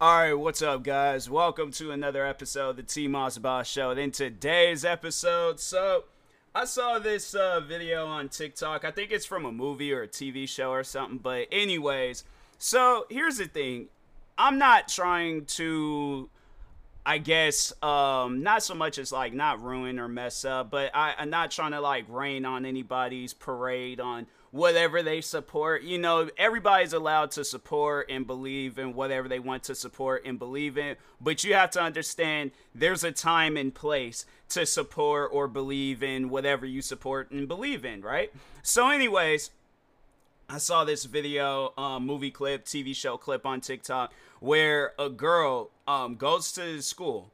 All right, what's up, guys? Welcome to another episode of the T Moss Boss Show. And In today's episode, so I saw this uh, video on TikTok. I think it's from a movie or a TV show or something. But, anyways, so here's the thing I'm not trying to I guess um, not so much as like not ruin or mess up, but I, I'm not trying to like rain on anybody's parade on whatever they support. You know, everybody's allowed to support and believe in whatever they want to support and believe in, but you have to understand there's a time and place to support or believe in whatever you support and believe in, right? So, anyways, I saw this video, um, movie clip, TV show clip on TikTok where a girl um, goes to school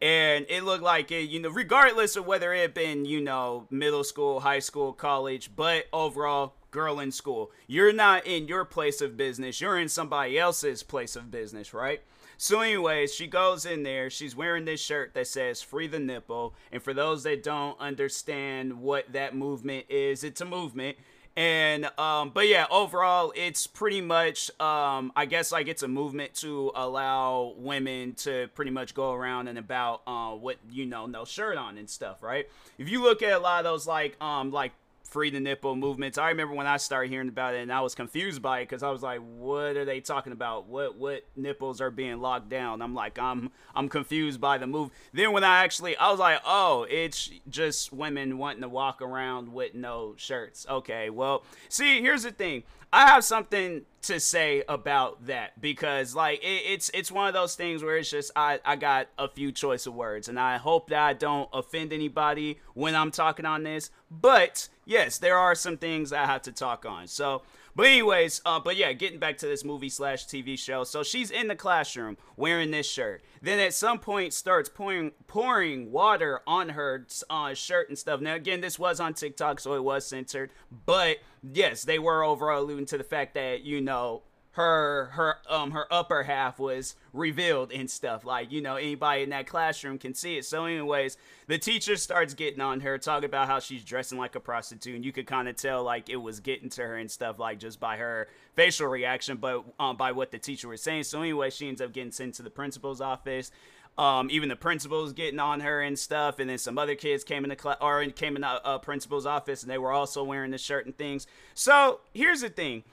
and it looked like it, you know, regardless of whether it had been, you know, middle school, high school, college, but overall, girl in school. You're not in your place of business, you're in somebody else's place of business, right? So, anyways, she goes in there. She's wearing this shirt that says Free the Nipple. And for those that don't understand what that movement is, it's a movement and um but yeah overall it's pretty much um i guess like it's a movement to allow women to pretty much go around and about uh what you know no shirt on and stuff right if you look at a lot of those like um like free the nipple movements. I remember when I started hearing about it and I was confused by it because I was like, what are they talking about? What what nipples are being locked down? I'm like, I'm I'm confused by the move. Then when I actually I was like, oh, it's just women wanting to walk around with no shirts. Okay, well, see, here's the thing. I have something to say about that because like it, it's it's one of those things where it's just I I got a few choice of words and I hope that I don't offend anybody when I'm talking on this. But yes, there are some things I have to talk on. So but anyways, uh, but yeah, getting back to this movie slash TV show. So she's in the classroom wearing this shirt. Then at some point starts pouring pouring water on her uh, shirt and stuff. Now again, this was on TikTok, so it was censored. But yes, they were overall alluding to the fact that you know her her um her upper half was revealed and stuff. Like you know anybody in that classroom can see it. So anyways the teacher starts getting on her talking about how she's dressing like a prostitute. And you could kind of tell like it was getting to her and stuff like just by her facial reaction but um, by what the teacher was saying. So anyway she ends up getting sent to the principal's office. Um, even the principal's getting on her and stuff, and then some other kids came in the class or came in the uh, principal's office, and they were also wearing the shirt and things. So here's the thing: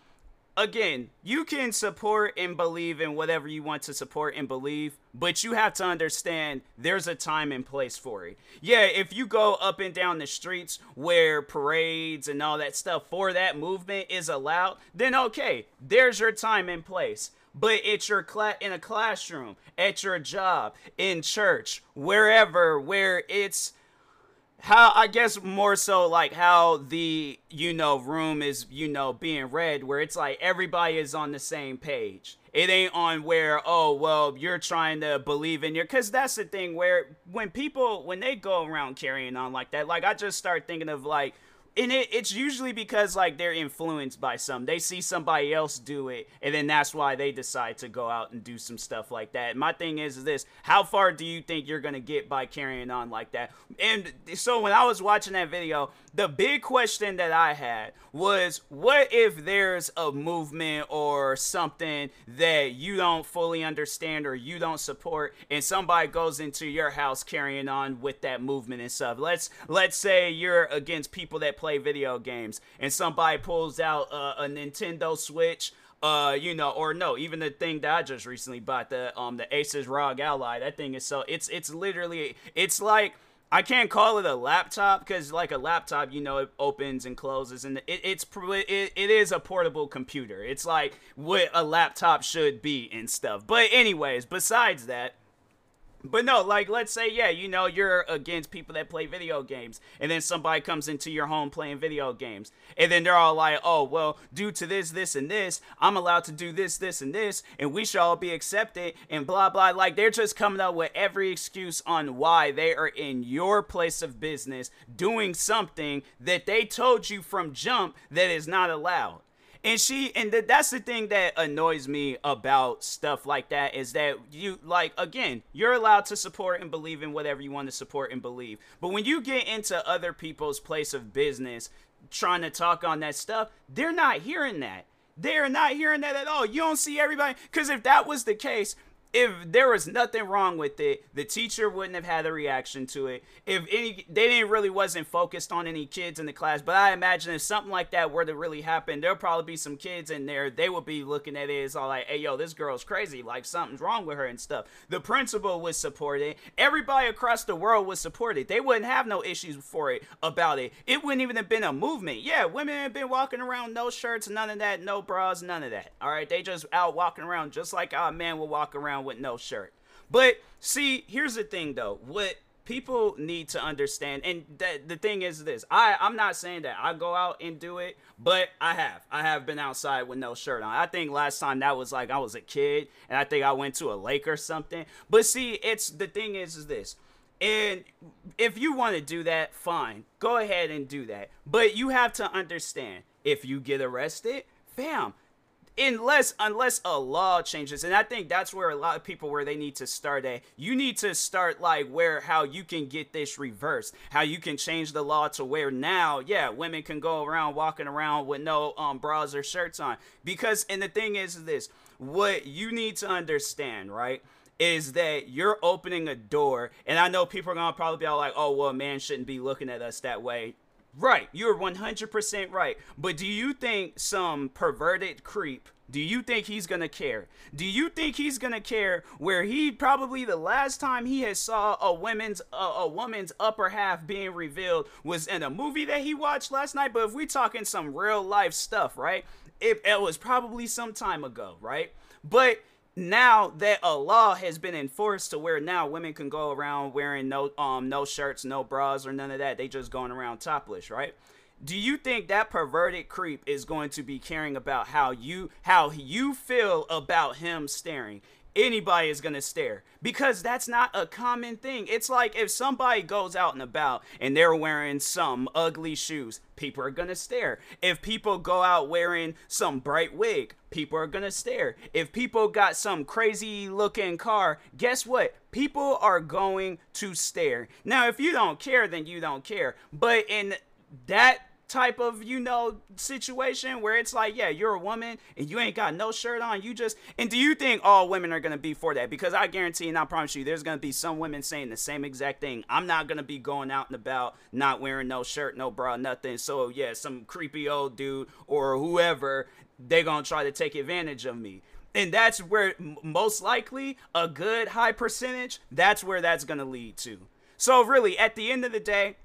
again, you can support and believe in whatever you want to support and believe, but you have to understand there's a time and place for it. Yeah, if you go up and down the streets where parades and all that stuff for that movement is allowed, then okay, there's your time and place. But it's your class in a classroom, at your job, in church, wherever where it's how I guess more so like how the you know room is you know being read where it's like everybody is on the same page. It ain't on where oh well you're trying to believe in your cuz that's the thing where when people when they go around carrying on like that like I just start thinking of like and it, it's usually because like they're influenced by some. They see somebody else do it and then that's why they decide to go out and do some stuff like that. My thing is, is this how far do you think you're gonna get by carrying on like that? And so when i was watching that video the big question that i had was what if there's a movement or something that you don't fully understand or you don't support and somebody goes into your house carrying on with that movement and stuff? Let's let's say you're against people that play video games and somebody pulls out uh, a Nintendo Switch uh, you know, or no, even the thing that I just recently bought, the um the Asus ROG Ally, that thing is so it's it's literally it's like I can't call it a laptop because like a laptop, you know, it opens and closes, and it, it's it, it is a portable computer. It's like what a laptop should be and stuff. But anyways, besides that, But no, like let's say, yeah, you know, you're against people that play video games, and then somebody comes into your home playing video games, and then they're all like, oh, well, due to this, this, and this, I'm allowed to do this, this, and this, and we should all be accepted, and blah blah. Like they're just coming up with every excuse on why they are in your place of business doing something that they told you from jump that is not allowed and she and th- that's the thing that annoys me about stuff like that is that you like again you're allowed to support and believe in whatever you want to support and believe. But when you get into other people's place of business trying to talk on that stuff they're not hearing that. They're not hearing that at all. You don't see everybody because if that was the case if there was nothing wrong with it, the teacher wouldn't have had a reaction to it. If any, they didn't really wasn't focused on any kids in the class. But I imagine if something like that were to really happen, there'll probably be some kids in there. They would be looking at it as all like, "Hey, yo, this girl's crazy. Like something's wrong with her and stuff." The principal would support it. Everybody across the world would support it. They wouldn't have no issues for it about it. It wouldn't even have been a movement. Yeah, women have been walking around no shirts, none of that, no bras, none of that. All right, they just out walking around just like our men will walk around with no shirt. But see, here's the thing though. What people need to understand and that the thing is this. I i'm not saying that i go out and do it but i have. I have been outside with no shirt on. I think last time that was like i was a kid and i think i went to a lake or something. But see it's the thing is is this. And if you want to do that fine. Go ahead and do that. But you have to understand if you get arrested fam unless unless a law changes. And i think that's where a lot of people where they need to start at. You need to start like where how you can get this reversed. How you can change the law to where now yeah women can go around walking around with no um bras or shirts on. Because and the thing is this what you need to understand right is that you're opening a door. And i know people are gonna probably be all like oh well man shouldn't be looking at us that way Right, you're 100% right. But do you think some perverted creep, do you think he's going to care? Do you think he's going to care where he probably the last time he had saw a woman's uh, a woman's upper half being revealed was in a movie that he watched last night, but if we talking some real life stuff, right? It, it was probably some time ago, right? But now that a law has been enforced to where now women can go around wearing no um no shirts, no bras or none of that, they just going around topless, right? Do you think that perverted creep is going to be caring about how you how you feel about him staring? Anybody is going to stare because that's not a common thing. It's like if somebody goes out and about and they're wearing some ugly shoes, people are going to stare. If people go out wearing some bright wig, people are going to stare. If people got some crazy looking car, guess what? People are going to stare. Now, if you don't care, then you don't care. But in that type of you know situation where it's like yeah you're a woman and you ain't got no shirt on you just and do you think all women are gonna be for that? Because i guarantee and i promise you there's gonna be some women saying the same exact thing. I'm not gonna be going out and about not wearing no shirt no bra nothing. So yeah some creepy old dude or whoever they gonna try to take advantage of me. And that's where most likely a good high percentage that's where that's gonna lead to. So really at the end of the day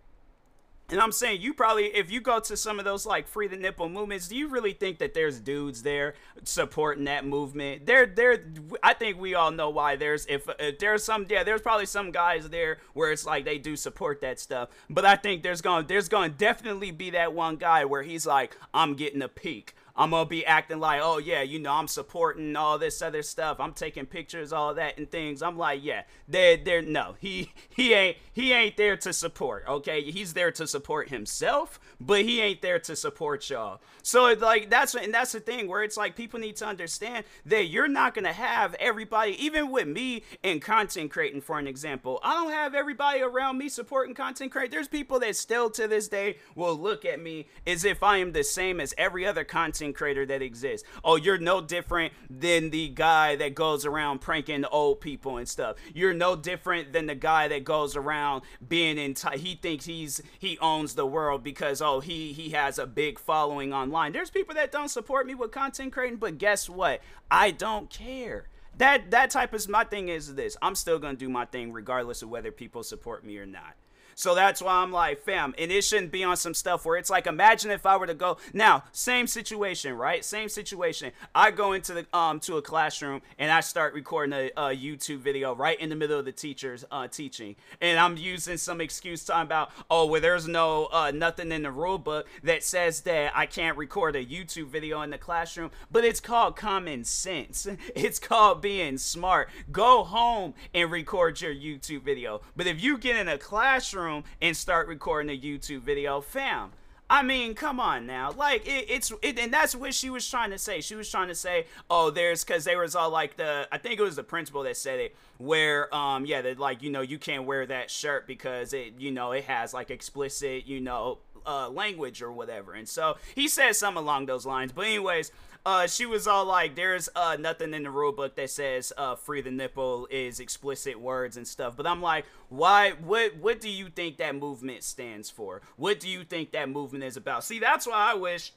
and I'm saying you probably, if you go to some of those like free the nipple movements, do you really think that there's dudes there supporting that movement? There, there. I think we all know why. There's if, if there's some, yeah, there's probably some guys there where it's like they do support that stuff. But I think there's going to there's going to definitely be that one guy where he's like, I'm getting a peek. I'm gonna be acting like, oh yeah, you know, I'm supporting all this other stuff. I'm taking pictures, all that and things. I'm like, yeah, they're they're no, he he ain't he ain't there to support. Okay, he's there to support himself, but he ain't there to support y'all. So like that's and that's the thing where it's like people need to understand that you're not gonna have everybody, even with me in content creating, for an example. I don't have everybody around me supporting content creating. There's people that still to this day will look at me as if I am the same as every other content content creator that exists. Oh, you're no different than the guy that goes around pranking old people and stuff. You're no different than the guy that goes around being in. T- he thinks he's he owns the world because oh he he has a big following online. There's people that don't support me with content creating, but guess what? I don't care that that type of my thing is this i'm still gonna do my thing regardless of whether people support me or not So that's why I'm like, fam, and it shouldn't be on some stuff where it's like, imagine if I were to go now, same situation, right? Same situation. I go into the um to a classroom and I start recording a, a YouTube video right in the middle of the teacher's uh, teaching, and I'm using some excuse talking about, oh, well, there's no uh, nothing in the rule book that says that I can't record a YouTube video in the classroom, but it's called common sense. It's called being smart. Go home and record your YouTube video. But if you get in a classroom and start recording a YouTube video, fam, I mean, come on now. Like it, it's it, and that's what she was trying to say. She was trying to say, oh, there's because there was all like the I think it was the principal that said it, where um yeah that like you know you can't wear that shirt because it you know it has like explicit you know uh, language or whatever. And so he says something along those lines. But anyways, uh, she was all like, "There's uh, nothing in the rule book that says uh, free the nipple is explicit words and stuff." But I'm like, why? What? What do you think that movement stands for? What do you think that movement is about? See, that's why I wish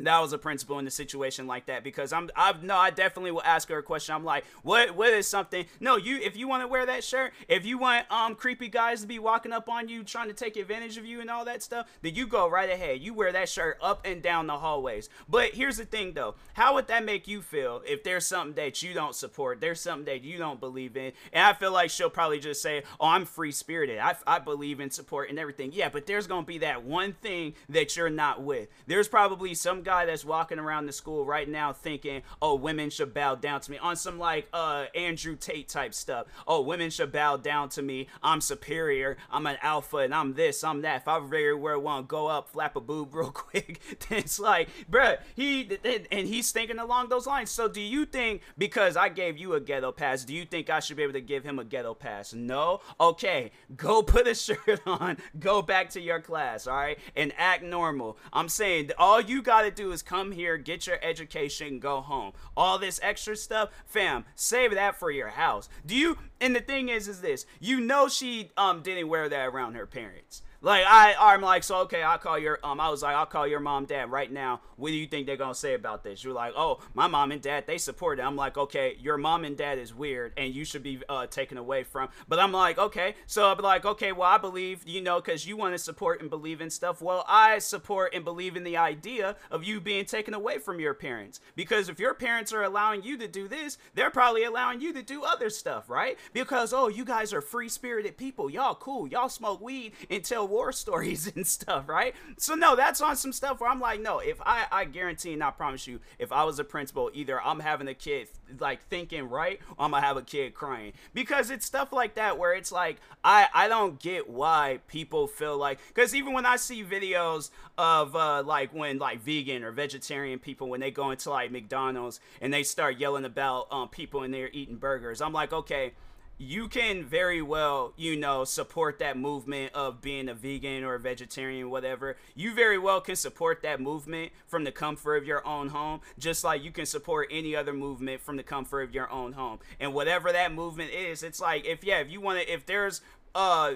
that was a principle in the situation like that because I'm I've no I definitely will ask her a question. I'm like, what what is something? No, you if you want to wear that shirt, if you want um creepy guys to be walking up on you trying to take advantage of you and all that stuff, then you go right ahead. You wear that shirt up and down the hallways. But here's the thing though, how would that make you feel if there's something that you don't support, there's something that you don't believe in, and I feel like she'll probably just say, oh I'm free spirited, I I believe in support and everything. Yeah, but there's gonna be that one thing that you're not with. There's probably some guy that's walking around the school right now thinking, oh, women should bow down to me on some like uh Andrew Tate type stuff. Oh, women should bow down to me. I'm superior. I'm an alpha and I'm this, I'm that. If I very well want to go up, flap a boob real quick, then it's like, bruh, he and he's thinking along those lines. So do you think because I gave you a ghetto pass, do you think I should be able to give him a ghetto pass? No? Okay, go put a shirt on, go back to your class, all right, and act normal. I'm saying all you gotta do is come here, get your education, go home. All this extra stuff, fam, save that for your house. Do you? And the thing is, is this: you know she um didn't wear that around her parents. Like I, I'm like, so okay, I'll call your um. I was like, I'll call your mom, dad right now. What do you think they're gonna say about this? You're like, oh, my mom and dad, they support it. I'm like, okay, your mom and dad is weird, and you should be uh, taken away from. But I'm like, okay, so be like, okay, well, I believe, you know, because you want to support and believe in stuff. Well, I support and believe in the idea of you being taken away from your parents. Because if your parents are allowing you to do this, they're probably allowing you to do other stuff, right? Because oh, you guys are free spirited people. Y'all cool. Y'all smoke weed until war stories and stuff, right? So no, that's on some stuff where I'm like, no, if I I guarantee and I promise you, if I was a principal, either I'm having a kid like thinking right, or I'm gonna have a kid crying because it's stuff like that where it's like I I don't get why people feel like because even when I see videos of uh like when like vegan or vegetarian people when they go into like McDonald's and they start yelling about um people in there eating burgers, I'm like, okay you can very well, you know, support that movement of being a vegan or a vegetarian, whatever. You very well can support that movement from the comfort of your own home, just like you can support any other movement from the comfort of your own home. And whatever that movement is, it's like if yeah, if you want to, if there's uh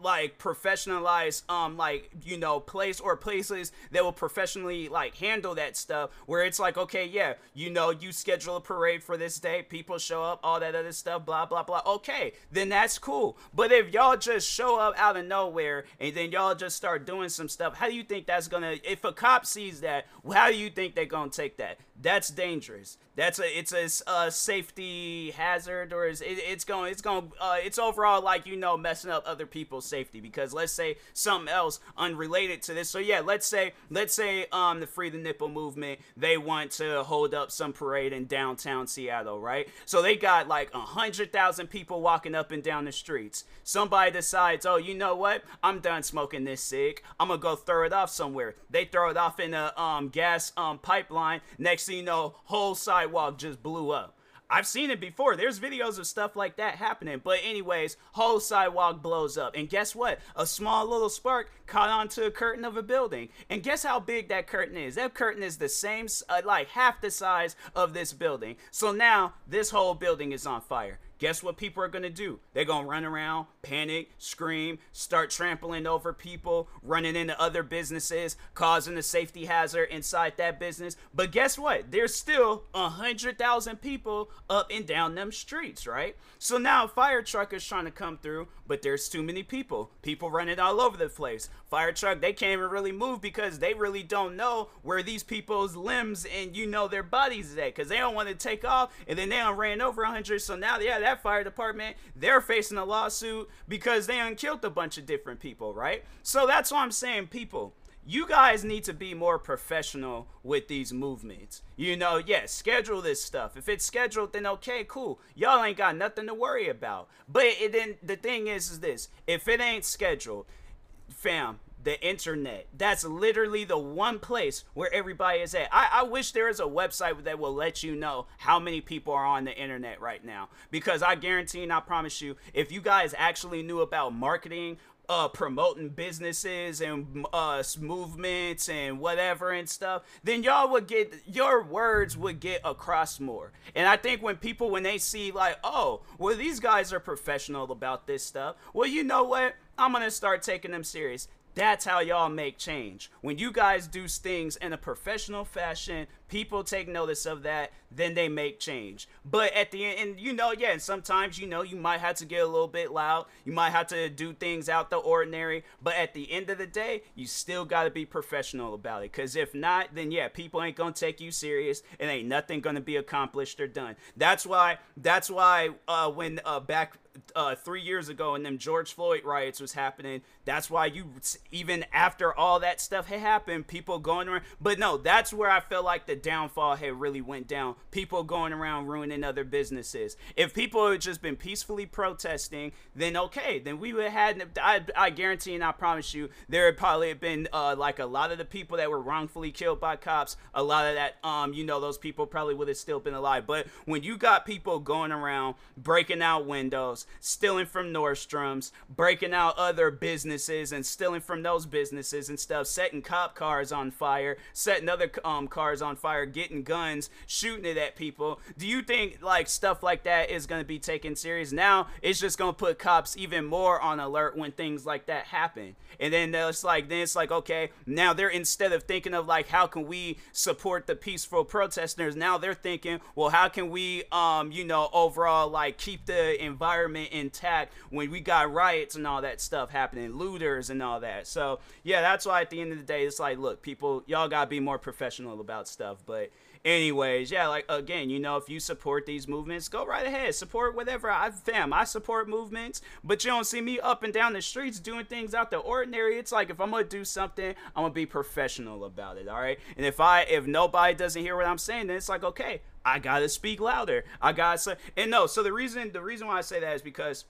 like professionalized um like you know place or places that will professionally like handle that stuff where it's like okay yeah you know you schedule a parade for this day people show up all that other stuff blah blah blah. Okay then that's cool. But if y'all just show up out of nowhere and then y'all just start doing some stuff how do you think that's gonna if a cop sees that how do you think they're gonna take that that's dangerous. That's a it's a, a safety hazard or is it, it's going it's going uh, it's overall like you know messing up other people's safety because let's say something else unrelated to this. So yeah let's say let's say um the free the nipple movement they want to hold up some parade in downtown seattle right? So they got like a hundred thousand people walking up and down the streets. Somebody decides oh you know what? I'm done smoking this cig. I'm gonna go throw it off somewhere. They throw it off in a um gas um pipeline next you know whole sidewalk just blew up. I've seen it before. There's videos of stuff like that happening. But anyways, whole sidewalk blows up. And guess what? A small little spark caught onto a curtain of a building. And guess how big that curtain is? That curtain is the same, uh, like half the size of this building. So now this whole building is on fire guess what people are to do? They're to run around, panic, scream, start trampling over people, running into other businesses, causing a safety hazard inside that business. But guess what? There's still a 100,000 people up and down them streets, right? So now a fire truck is trying to come through, but there's too many people. People running all over the place. Fire truck, they can't even really move because they really don't know where these people's limbs and you know their bodies is at because they don't want to take off and then they don't ran over a 100. So now, yeah, that fire department, they're facing a lawsuit because they unkilled a bunch of different people, right? So that's why I'm saying, people you guys need to be more professional with these movements. You know, yes, yeah, schedule this stuff. If it's scheduled, then okay, cool. Y'all ain't got nothing to worry about. But it, then the thing is, is this: if it ain't scheduled, fam, the internet. That's literally the one place where everybody is at. I, I wish there is a website that will let you know how many people are on the internet right now. Because I guarantee and I promise you, if you guys actually knew about marketing uh, promoting businesses and uh, movements and whatever and stuff, then y'all would get your words would get across more. And I think when people when they see like, oh, well these guys are professional about this stuff, well you know what? I'm gonna start taking them serious. That's how y'all make change. When you guys do things in a professional fashion, people take notice of that, then they make change. But at the end, and you know, yeah, and sometimes, you know, you might have to get a little bit loud. You might have to do things out the ordinary. But at the end of the day, you still got to be professional about it. Because if not, then yeah, people ain't going to take you serious and ain't nothing going to be accomplished or done. That's why, that's why uh, when uh, back uh, three years ago and them George Floyd riots was happening. That's why you even after all that stuff had happened, people going around. But no, that's where I feel like the downfall had really went down. People going around ruining other businesses. If people had just been peacefully protesting, then okay, then we would have had. I, I guarantee and I promise you, there would probably have been uh, like a lot of the people that were wrongfully killed by cops. A lot of that, um, you know, those people probably would have still been alive. But when you got people going around breaking out windows, stealing from Nordstrom's, breaking out other businesses and stealing from those businesses and stuff, setting cop cars on fire, setting other um, cars on fire, getting guns, shooting it at people. Do you think like stuff like that is going to be taken serious? Now it's just going to put cops even more on alert when things like that happen. And then it's like then it's like okay, now they're instead of thinking of like how can we support the peaceful protesters, now they're thinking, well, how can we um you know overall like keep the environment intact when we got riots and all that stuff happening, looters and all that. So yeah, that's why at the end of the day, it's like, look, people, y'all gotta be more professional about stuff. But anyways, yeah, like again, you know, if you support these movements, go right ahead, support whatever. I fam, I support movements, but you don't see me up and down the streets doing things out the ordinary. It's like if I'm gonna do something, I'm gonna be professional about it. All right, and if I if nobody doesn't hear what I'm saying, then it's like okay, I gotta speak louder. I gotta say, and no. So the reason the reason why I say that is because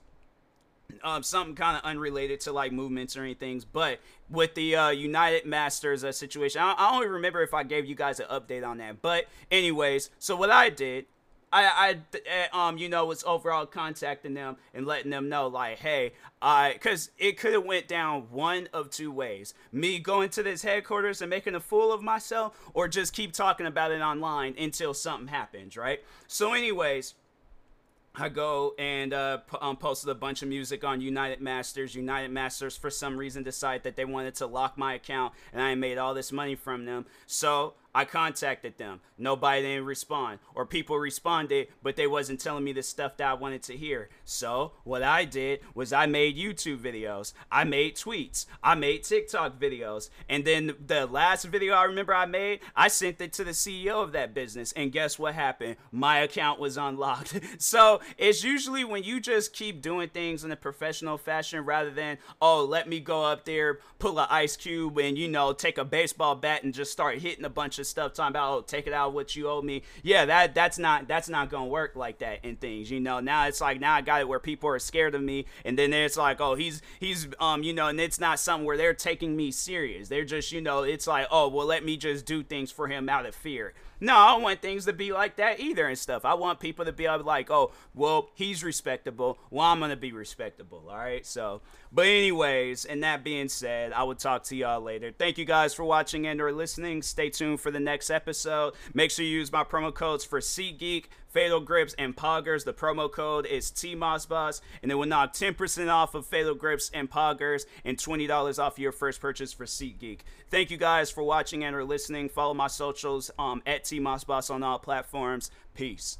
um, something kind of unrelated to like movements or anything, but with the uh, United Masters uh, situation, I, I don't even remember if I gave you guys an update on that. But anyways, so what I did, I, I, eh, um, you know, was overall contacting them and letting them know, like, hey, I, cause it could have went down one of two ways: me going to this headquarters and making a fool of myself, or just keep talking about it online until something happens, right? So, anyways I go and uh, p- um, posted a bunch of music on United Masters. United Masters, for some reason, decided that they wanted to lock my account, and I made all this money from them. So I contacted them. Nobody didn't respond. Or people responded, but they wasn't telling me the stuff that I wanted to hear. So what I did was I made YouTube videos. I made tweets. I made TikTok videos. And then the last video I remember I made, I sent it to the CEO of that business. And guess what happened? My account was unlocked. so it's usually when you just keep doing things in a professional fashion rather than, oh, let me go up there, pull an ice cube and, you know, take a baseball bat and just start hitting a bunch of stuff talking about oh take it out what you owe me yeah that that's not that's not gonna work like that in things you know now it's like now i got it where people are scared of me and then it's like oh he's he's um you know and it's not something where they're taking me serious they're just you know it's like oh well let me just do things for him out of fear no, I don't want things to be like that either and stuff. I want people to be to like, oh, well, he's respectable. Well, I'm gonna be respectable. All right. So, but anyways, and that being said, I will talk to y'all later. Thank you guys for watching and or listening. Stay tuned for the next episode. Make sure you use my promo codes for SeatGeek, Fatal Grips, and Poggers. The promo code is TMossBoss, and it will knock 10% off of Fatal Grips and Poggers and $20 off your first purchase for SeatGeek. Thank you guys for watching and or listening. Follow my socials um, at TMossBoss on all platforms. Peace.